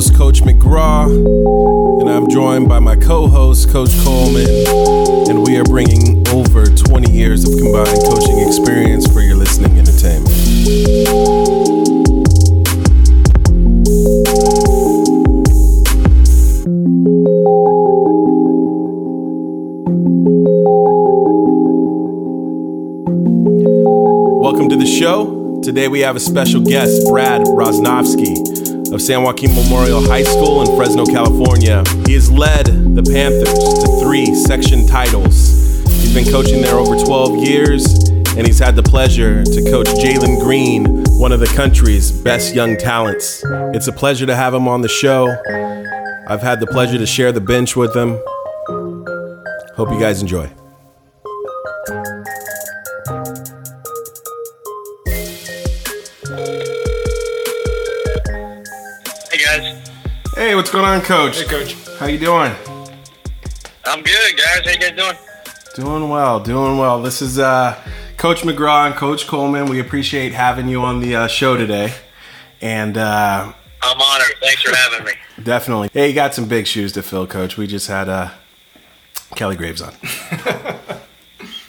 host, Coach McGraw, and I'm joined by my co host, Coach Coleman, and we are bringing over 20 years of combined coaching experience for your listening entertainment. Welcome to the show. Today we have a special guest, Brad Roznovsky of San Joaquin Memorial High School in Fresno, California. He has led the Panthers to three section titles. He's been coaching there over 12 years, and he's had the pleasure to coach Jalen Green, one of the country's best young talents. It's a pleasure to have him on the show. I've had the pleasure to share the bench with him. Hope you guys enjoy. What's going on, Coach? Hey, Coach. How you doing? I'm good, guys. How you guys doing? Doing well, doing well. This is uh, Coach McGraw and Coach Coleman. We appreciate having you on the uh, show today, and uh, I'm honored. Thanks for having me. definitely, hey, you got some big shoes to fill, Coach. We just had uh, Kelly Graves on.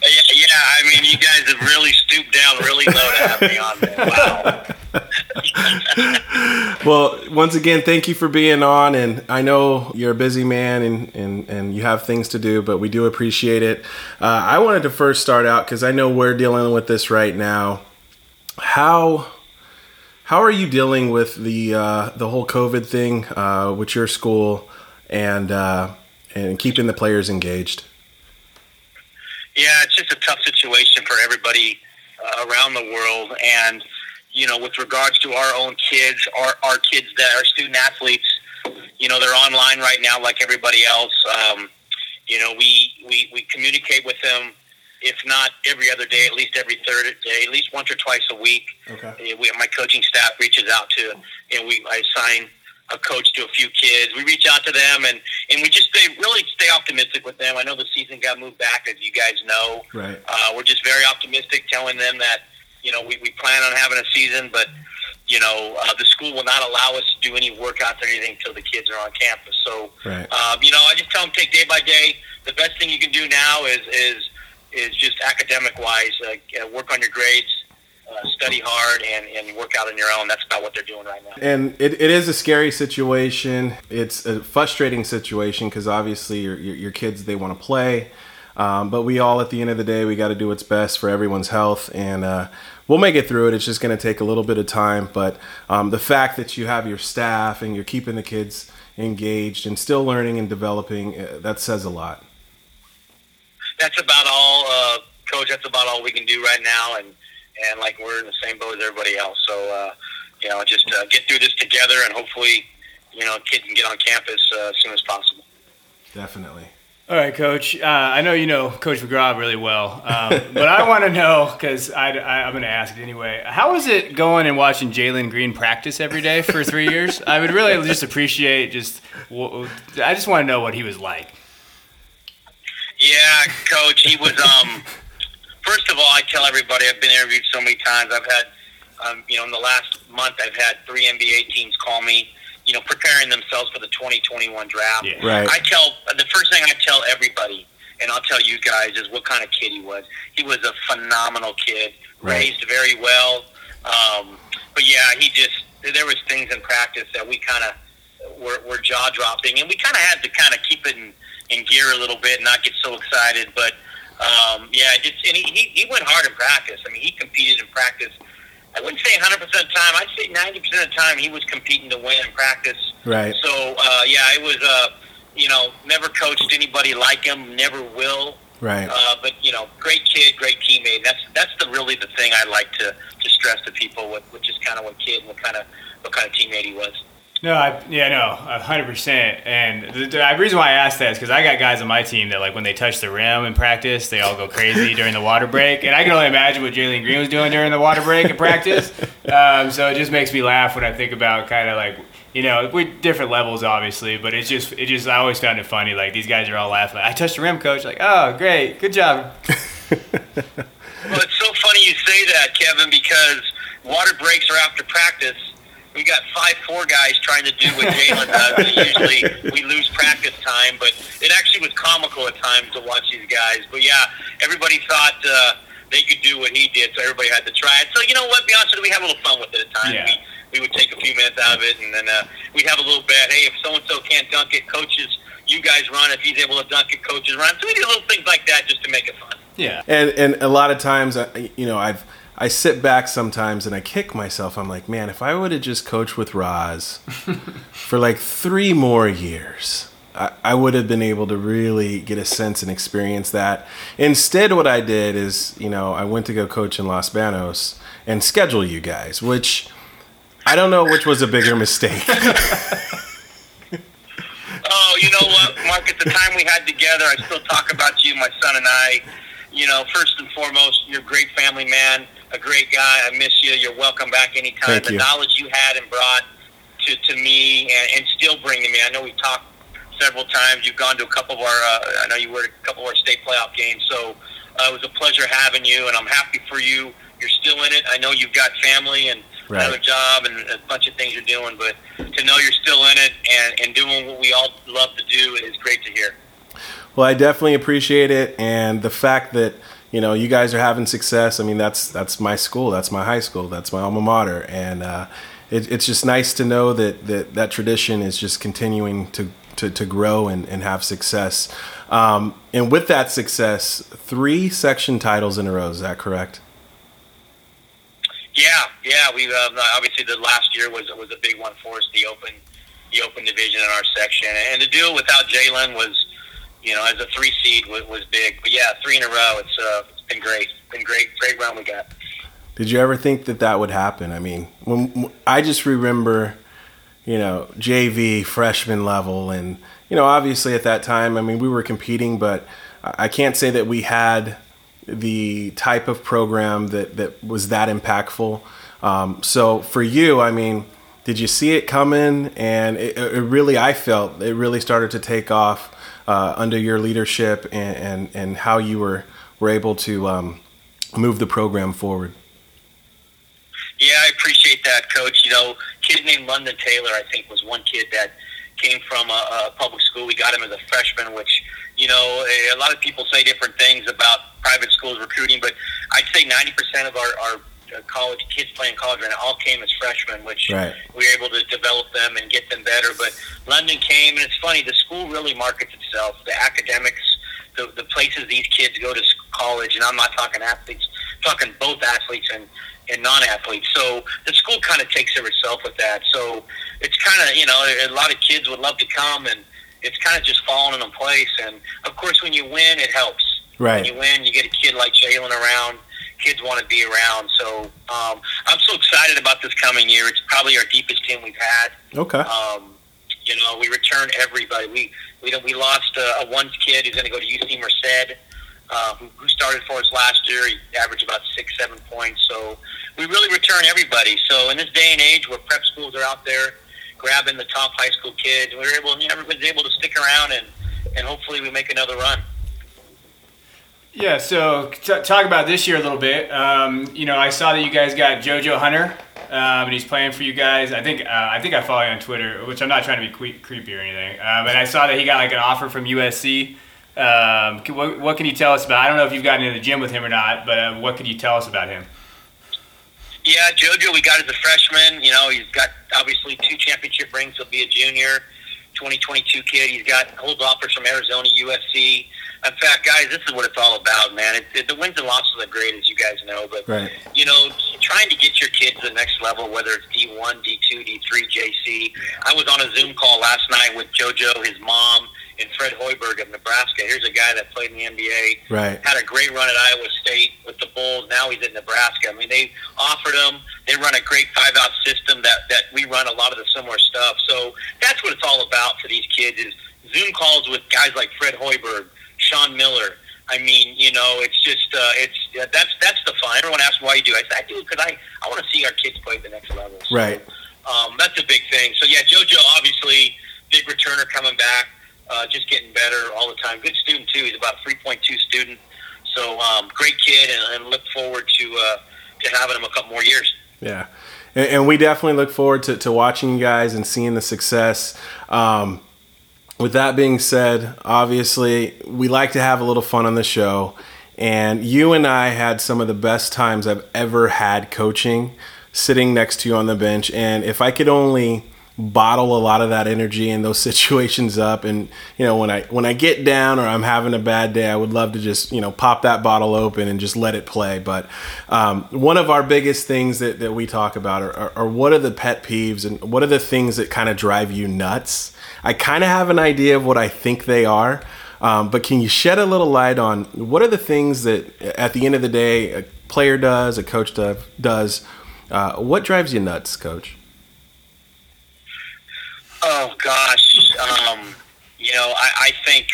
Yeah, yeah, I mean, you guys have really stooped down really low to have me on there. Wow. Well, once again, thank you for being on, and I know you're a busy man and and, and you have things to do, but we do appreciate it. Uh, I wanted to first start out because I know we're dealing with this right now. How how are you dealing with the uh, the whole COVID thing uh, with your school and uh, and keeping the players engaged? Yeah, it's just a tough situation for everybody uh, around the world. And, you know, with regards to our own kids, our, our kids that are student athletes, you know, they're online right now like everybody else. Um, you know, we, we, we communicate with them, if not every other day, at least every third day, at least once or twice a week. Okay. We, my coaching staff reaches out to, and we I assign a coach to a few kids. We reach out to them, and and we just stay really stay optimistic with them. I know the season got moved back, as you guys know. Right. Uh, we're just very optimistic, telling them that you know we, we plan on having a season, but you know uh, the school will not allow us to do any workouts or anything until the kids are on campus. So Right. um, you know, I just tell them take day by day. The best thing you can do now is is is just academic wise, uh, work on your grades, uh, study hard, and, and work out on your own. That's about what they're doing right now. And it, it is a scary situation. It's a frustrating situation because obviously your, your, your kids, they want to play. Um, but we all, at the end of the day, we got to do what's best for everyone's health. And uh, we'll make it through it. It's just going to take a little bit of time. But um, the fact that you have your staff and you're keeping the kids engaged and still learning and developing, uh, that says a lot. That's about all, uh, coach. That's about all we can do right now, and and like we're in the same boat as everybody else. So uh, you know, just uh, get through this together, and hopefully, you know, kids can get on campus uh, as soon as possible. Definitely. All right, Coach. Uh, I know you know Coach McGraw really well, um, but I want to know because I, I'm going to ask it anyway. How is it going and watching Jalen Green practice every day for three years? I would really just appreciate just. I just want to know what he was like. Yeah, coach. He was. Um, first of all, I tell everybody I've been interviewed so many times. I've had, um, you know, in the last month, I've had three NBA teams call me. You know, preparing themselves for the 2021 draft. Yeah. Right. I tell the first thing I tell everybody, and I'll tell you guys, is what kind of kid he was. He was a phenomenal kid, Right. raised very well. Um, but yeah, he just there was things in practice that we kind of were, were jaw dropping, and we kind of had to kind of keep it in, in gear a little bit, and not get so excited. But um, yeah, just and he, he he went hard in practice. I mean, he competed in practice. I wouldn't say 100% of the time. I'd say 90% of the time he was competing to win in practice. Right. So uh, yeah, it was. Uh, you know, never coached anybody like him. Never will. Right. Uh, but you know, great kid, great teammate. That's that's the really the thing I like to, to stress to people, what, which is kind of what kid, and what kind of what kind of teammate he was. No, I, yeah, no, hundred percent. And the, the reason why I asked that is because I got guys on my team that like when they touch the rim in practice, they all go crazy during the water break, and I can only imagine what Jalen Green was doing during the water break in practice. Um, so it just makes me laugh when I think about kind of like you know we different levels obviously, but it's just it just I always found it funny. Like these guys are all laughing. Like, I touched the rim, coach. Like, oh, great, good job. Well, it's so funny you say that, Kevin, because water breaks are after practice, we got five four guys trying to do what Jalen does. usually we lose practice time, but it actually was comical at times to watch these guys. But yeah, everybody thought uh, they could do what he did, so everybody had to try it. So you know what? Be honest with you, we have a little fun with it at times. Yeah. We, we would take a few minutes out of it, and then uh, we'd have a little bet. Hey, if so and so can't dunk it, coaches, you guys run. If he's able to dunk it, coaches run. So we do little things like that just to make it fun. Yeah. And and a lot of times, I- you know, I've I sit back sometimes and I kick myself. I'm like, man, if I would have just coached with Roz for like three more years, I, I would have been able to really get a sense and experience that. Instead, what I did is, you know, I went to go coach in Los Banos and schedule you guys, which I don't know which was a bigger mistake. Oh, you know what, Mark? At the time we had together, I still talk about you, my son and I. You know, first and foremost, you're a great family man, a great guy. I miss you. You're welcome back anytime. Thank the you. knowledge you had and brought to, to me and, and still bring to me. I know we talked several times. You've gone to a couple of our, uh, I know you were at a couple of our state playoff games. So uh, it was a pleasure having you, and I'm happy for you. You're still in it. I know you've got family and Right. another job and a bunch of things you're doing, but to know you're still in it and, and doing what we all love to do is great to hear. Well, I definitely appreciate it, and the fact that you know you guys are having success. I mean, that's that's my school, that's my high school, that's my alma mater, and uh, it, it's just nice to know that that that tradition is just continuing to to, to grow and, and have success. Um, and with that success, three section titles in a row. Is that correct? Yeah, yeah. We um, obviously the last year was was a big one for us. The open, the open division in our section, and to do it without Jalen was, you know, as a three seed was, was big. But yeah, three in a row. It's uh, it's been great. Been great, great run we got. Did you ever think that that would happen? I mean, when I just remember, you know, JV freshman level, and you know, obviously at that time, I mean, we were competing, but I I can't say that we had the type of program that that was that impactful. Um, so for you, I mean, did you see it coming? And it, it really, I felt it really started to take off uh, under your leadership and, and and how you were were able to um, move the program forward. Yeah, I appreciate that, Coach. You know, kid named London Taylor, I think, was one kid that came from a, a public school. We got him as a freshman, which you know a, lot of people say different things about private schools recruiting, but I'd say ninety percent of our, our college kids playing college right now all came as freshmen, which Right. we were able to develop them and get them better. But London came, and it's funny. The school really markets itself. The academics, the, the places these kids go to college, and I'm not talking athletes, talking both athletes and and non-athletes. So the school kind of takes care of itself with that. So it's kind of you know a lot of kids would love to come, and it's kind of just falling in place. And of course, when you win, it helps. Right. When you win, you get a kid like Jalen around. Kids want to be around. So um, I'm so excited about this coming year. It's probably our deepest team we've had. Okay. Um, you know, we return everybody. We we we lost a, a one kid who's going to go to UC Merced, uh, who, who started for us last year. He averaged about six, seven points. So we really return everybody. So in this day and age where prep schools are out there grabbing the top high school kids, we were able. Everybody's able to stick around and and hopefully we make another run. Yeah, so t- talk about this year a little bit. Um, you know, I saw that you guys got JoJo Hunter, um, and he's playing for you guys. I think uh, I think I follow you on Twitter, which I'm not trying to be que- creepy or anything. Um, and I saw that he got like an offer from USC. Um, what, what can you tell us about? I don't know if you've gotten in the gym with him or not, but uh, what can you tell us about him? Yeah, JoJo, we got as a freshman. You know, he's got obviously two championship rings. He'll be a junior, 2022 kid. He's got holds offers from Arizona, USC. In fact, guys, this is what it's all about, man. It, it, the wins and losses are great, as you guys know, but Right. you know, trying to get your kid to the next level, whether it's D1, D2, D3, JC. I was on a Zoom call last night with JoJo, his mom, and Fred Hoiberg of Nebraska. Here's a guy that played in the NBA Right. had a great run at Iowa State with the Bulls. Now he's at Nebraska. I mean, they offered him. They run a great five-out system that that we run a lot of the similar stuff. So that's all about for these kids is Zoom calls with guys like Fred Hoiberg, Sean Miller. I mean, you know, it's just uh, it's yeah, that's that's the fun. Everyone asks why you do. I said I do because I I want to see our kids play at the next level. So, Right. um, that's a big thing. So yeah, JoJo obviously big returner coming back, uh, just getting better all the time. Good student too. He's about three point two student. So um, great kid, and, and look forward to uh, to having him a couple more years. Yeah. And, and we definitely look forward to, to watching you guys and seeing the success. Um, with that being said, obviously, we like to have a little fun on the show. And you and I had some of the best times I've ever had coaching sitting next to you on the bench. And if I could only bottle a lot of that energy and those situations up. And you know when i when i get down or i'm having a bad day i would love to just you know pop that bottle open and just let it play. But um, one of our biggest things that, that we talk about are, are, are what are the pet peeves and what are the things that kind of drive you nuts? I kind of have an idea of what i think they are um, but can you shed a little light on what are the things that at the end of the day a player does a coach does uh, what drives you nuts coach Oh gosh, um, you know, I, I think.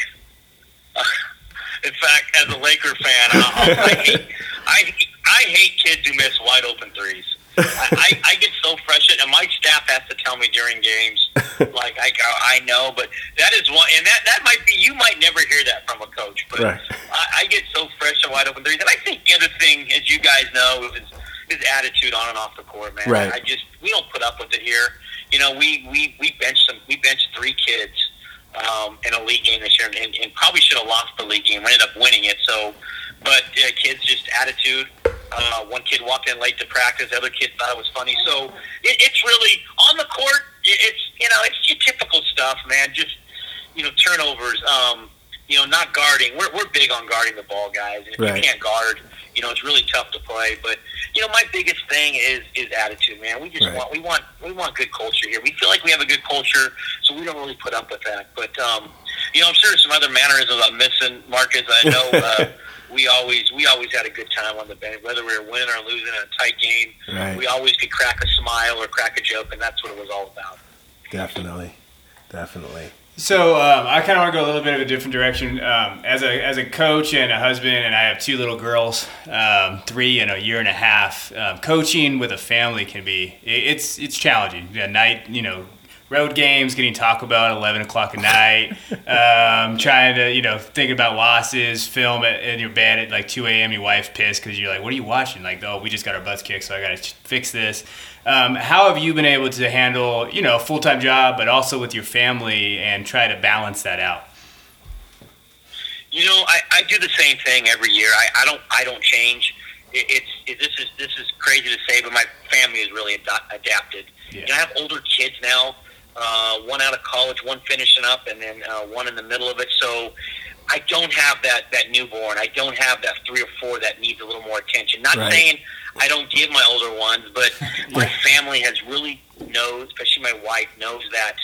Uh, in fact, as a Laker fan, I, I hate I, I hate kids who miss wide open threes. I, I, I get so frustrated, and my staff has to tell me during games, like I, I know, but that is one, and that that might be you might never hear that from a coach, but right. I, I get so fresh and wide open threes, and I think the other thing, as you guys know, is his attitude on and off the court, man. Right. I just we don't put up with it here you know, we we we benched some. We benched three kids um, in a league game this year, and, and probably should have lost the league game. We ended up winning it. So, but uh, kids just attitude. Uh, one kid walked in late to practice. The other kid thought it was funny. So it, it's really on the court. It, it's you know it's your typical stuff, man. Just you know turnovers. Um, you know not guarding. We're we're big on guarding the ball, guys. And if right. you can't guard, you know it's really tough to play. But you know, my biggest thing is is attitude, man. We just right. want we want we want good culture here. We feel like we have a good culture, so we don't really put up with that. But um, you know, I'm sure there's some other mannerisms I'm missing, Marcus. I know uh, we always we always had a good time on the bench, whether we were winning or losing in a tight game. Right. We always could crack a smile or crack a joke, and that's what it was all about. Definitely, definitely. So um, I kind of want to go a little bit of a different direction. Um, as a as a coach and a husband, and I have two little girls, um, three and a year and a half. Um, coaching with a family can be it's it's challenging. At night, you know, road games, getting Taco Bell at eleven o'clock at night, um, trying to you know think about losses, film it in your bed at like two a.m. Your wife's pissed because you're like, what are you watching? Like, oh, we just got our butts kicked, so I got to fix this. Um, how have you been able to handle, you know, a full time job, but also with your family and try to balance that out? You know, I, I do the same thing every year. I, I don't I don't change. It, it's it, this is this is crazy to say, but my family is really ad- adapted. Yeah. You know, I have older kids now. Uh, one out of college, one finishing up, and then uh, one in the middle of it. So I don't have that that newborn. I don't have that three or four that needs a little more attention. Not right. saying I don't give my older ones, but my family has really knows, especially my wife knows that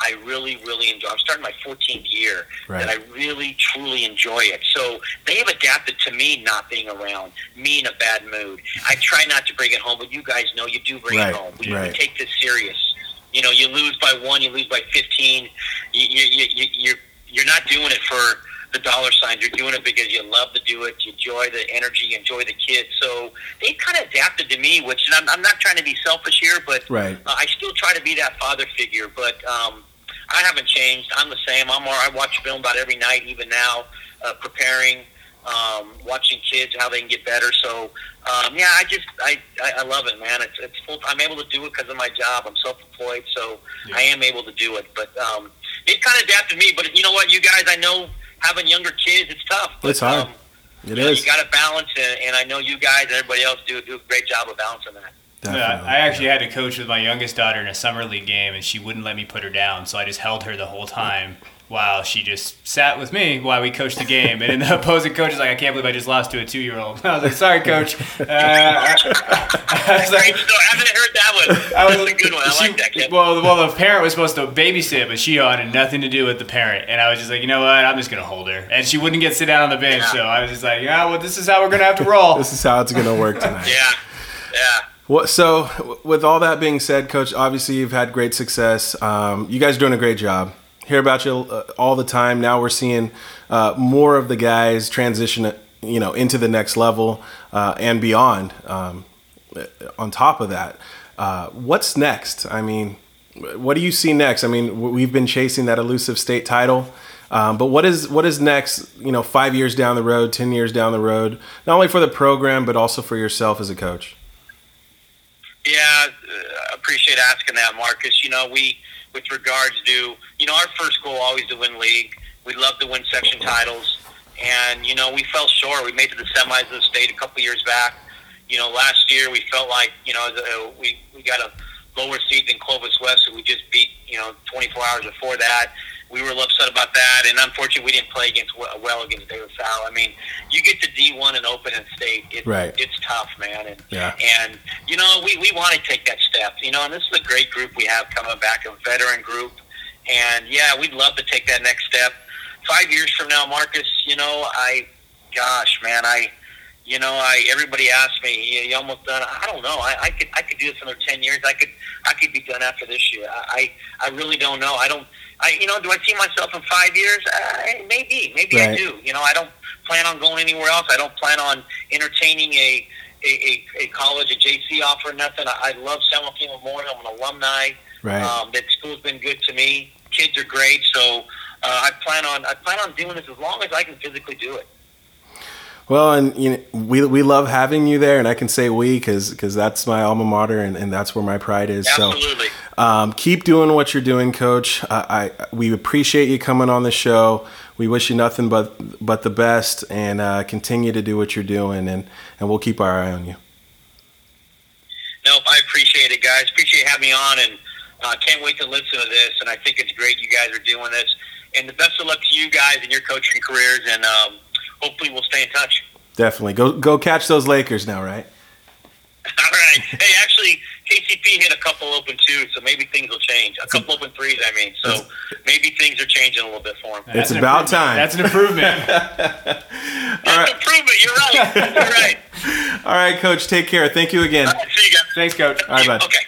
I really, really enjoy. I'm starting my 14th year, right. that I really, truly enjoy it. So they have adapted to me not being around, me in a bad mood. I try not to bring it home, but you guys know you do bring right. it home. We, right. we take this serious. You know, you lose by one, you lose by 15. You, you, you, you're you're not doing it for the dollar signs. You're doing it because you love to do it. You enjoy the energy. You enjoy the kids. So they kind of adapted to me, which I'm, I'm not trying to be selfish here, but right. uh, I still try to be that father figure. But um, I haven't changed. I'm the same. I'm. I watch film about every night, even now, uh, preparing, um, watching kids how they can get better. So um, yeah, I just I, I, I love it, man. It's it's full. I'm able to do it because of my job. I'm self-employed, so yeah. I am able to do it. But um, it kind of adapted me. But you know what, you guys, I know having younger kids, it's tough. But, it's hard. Um, it you, know, you got to balance it, and I know you guys and everybody else do do a great job of balancing that. Yeah, I actually had to coach with my youngest daughter in a summer league game, and she wouldn't let me put her down, so I just held her the whole time while she just sat with me while we coached the game. And then the opposing coach is like, I can't believe I just lost to a two year old. I was like, sorry, coach. Uh, I, I, was like, I haven't heard that one. That was a good one. I she, like that, kid. Well, well, the parent was supposed to babysit, but she had nothing to do with the parent. And I was just like, you know what? I'm just going to hold her. And she wouldn't get sit down on the bench. Yeah. So I was just like, yeah, well, this is how we're going to have to roll. this is how it's going to work tonight. yeah. Yeah. Well, so with all that being said, Coach, obviously you've had great success. Um, you guys are doing a great job hear about you uh, all the time. Now we're seeing uh, more of the guys transition, you know, into the next level uh, and beyond. Um, on top of that, uh, what's next? I mean, what do you see next? I mean, we've been chasing that elusive state title. Um, but what is what is next? You know, five years down the road, ten years down the road, not only for the program but also for yourself as a coach. Yeah, uh, appreciate asking that, Marcus. You know, we, with regards to, you know, our first goal always to win league. We love to win section titles, and you know, we fell short. We made to the semis of the state a couple years back. You know, last year we felt like, you know, we we got a lower seed than Clovis West, who we just beat, you know, 24 hours before that we were upset about that, and unfortunately, we didn't play against well against David Fowl. I mean, you get to D one and open and state, it, right. it's tough, man. And yeah. and you know, we we want to take that step, you know, and this is a great group we have coming back, a veteran group, and yeah, we'd love to take that next step. Five years from now, Marcus, you know, I, gosh, man, I. You know, I everybody asks me, you, you almost done? I don't know. I, I could I could do this another ten years. I could I could be done after this year. I I really don't know. I don't I, you know, do I see myself in five years? Uh, maybe, maybe right. I do. You know, I don't plan on going anywhere else. I don't plan on entertaining a a, a, a college, a JC offer, nothing. I, I love San Joaquin Memorial. I'm an alumni. Right. Um, that school's been good to me. Kids are great, so uh, I plan on I plan on doing this as long as I can physically do it. Well, and you know, we we love having you there, and I can say we because because that's my alma mater, and, and that's where my pride is. Absolutely. So, um, keep doing what you're doing, Coach. I we appreciate you coming on the show. We wish you nothing but but the best, and uh, continue to do what you're doing, and and we'll keep our eye on you. Nope, I appreciate it, guys. Appreciate having me on, and uh, can't wait to listen to this. And I think it's great you guys are doing this. And the best of luck to you guys in your coaching careers, and. Um, hopefully we'll stay in touch. Definitely. Go go catch those Lakers now, right? All right. Hey, actually, KCP hit a couple open twos, so maybe things will change. A couple open threes, I mean. So maybe things are changing a little bit for him. It's about time. That's an improvement. That's right. improvement. You're right. You're right. All right, Coach. Take care. Thank you again. see you guys. Thanks, Coach. All right, bud. Okay.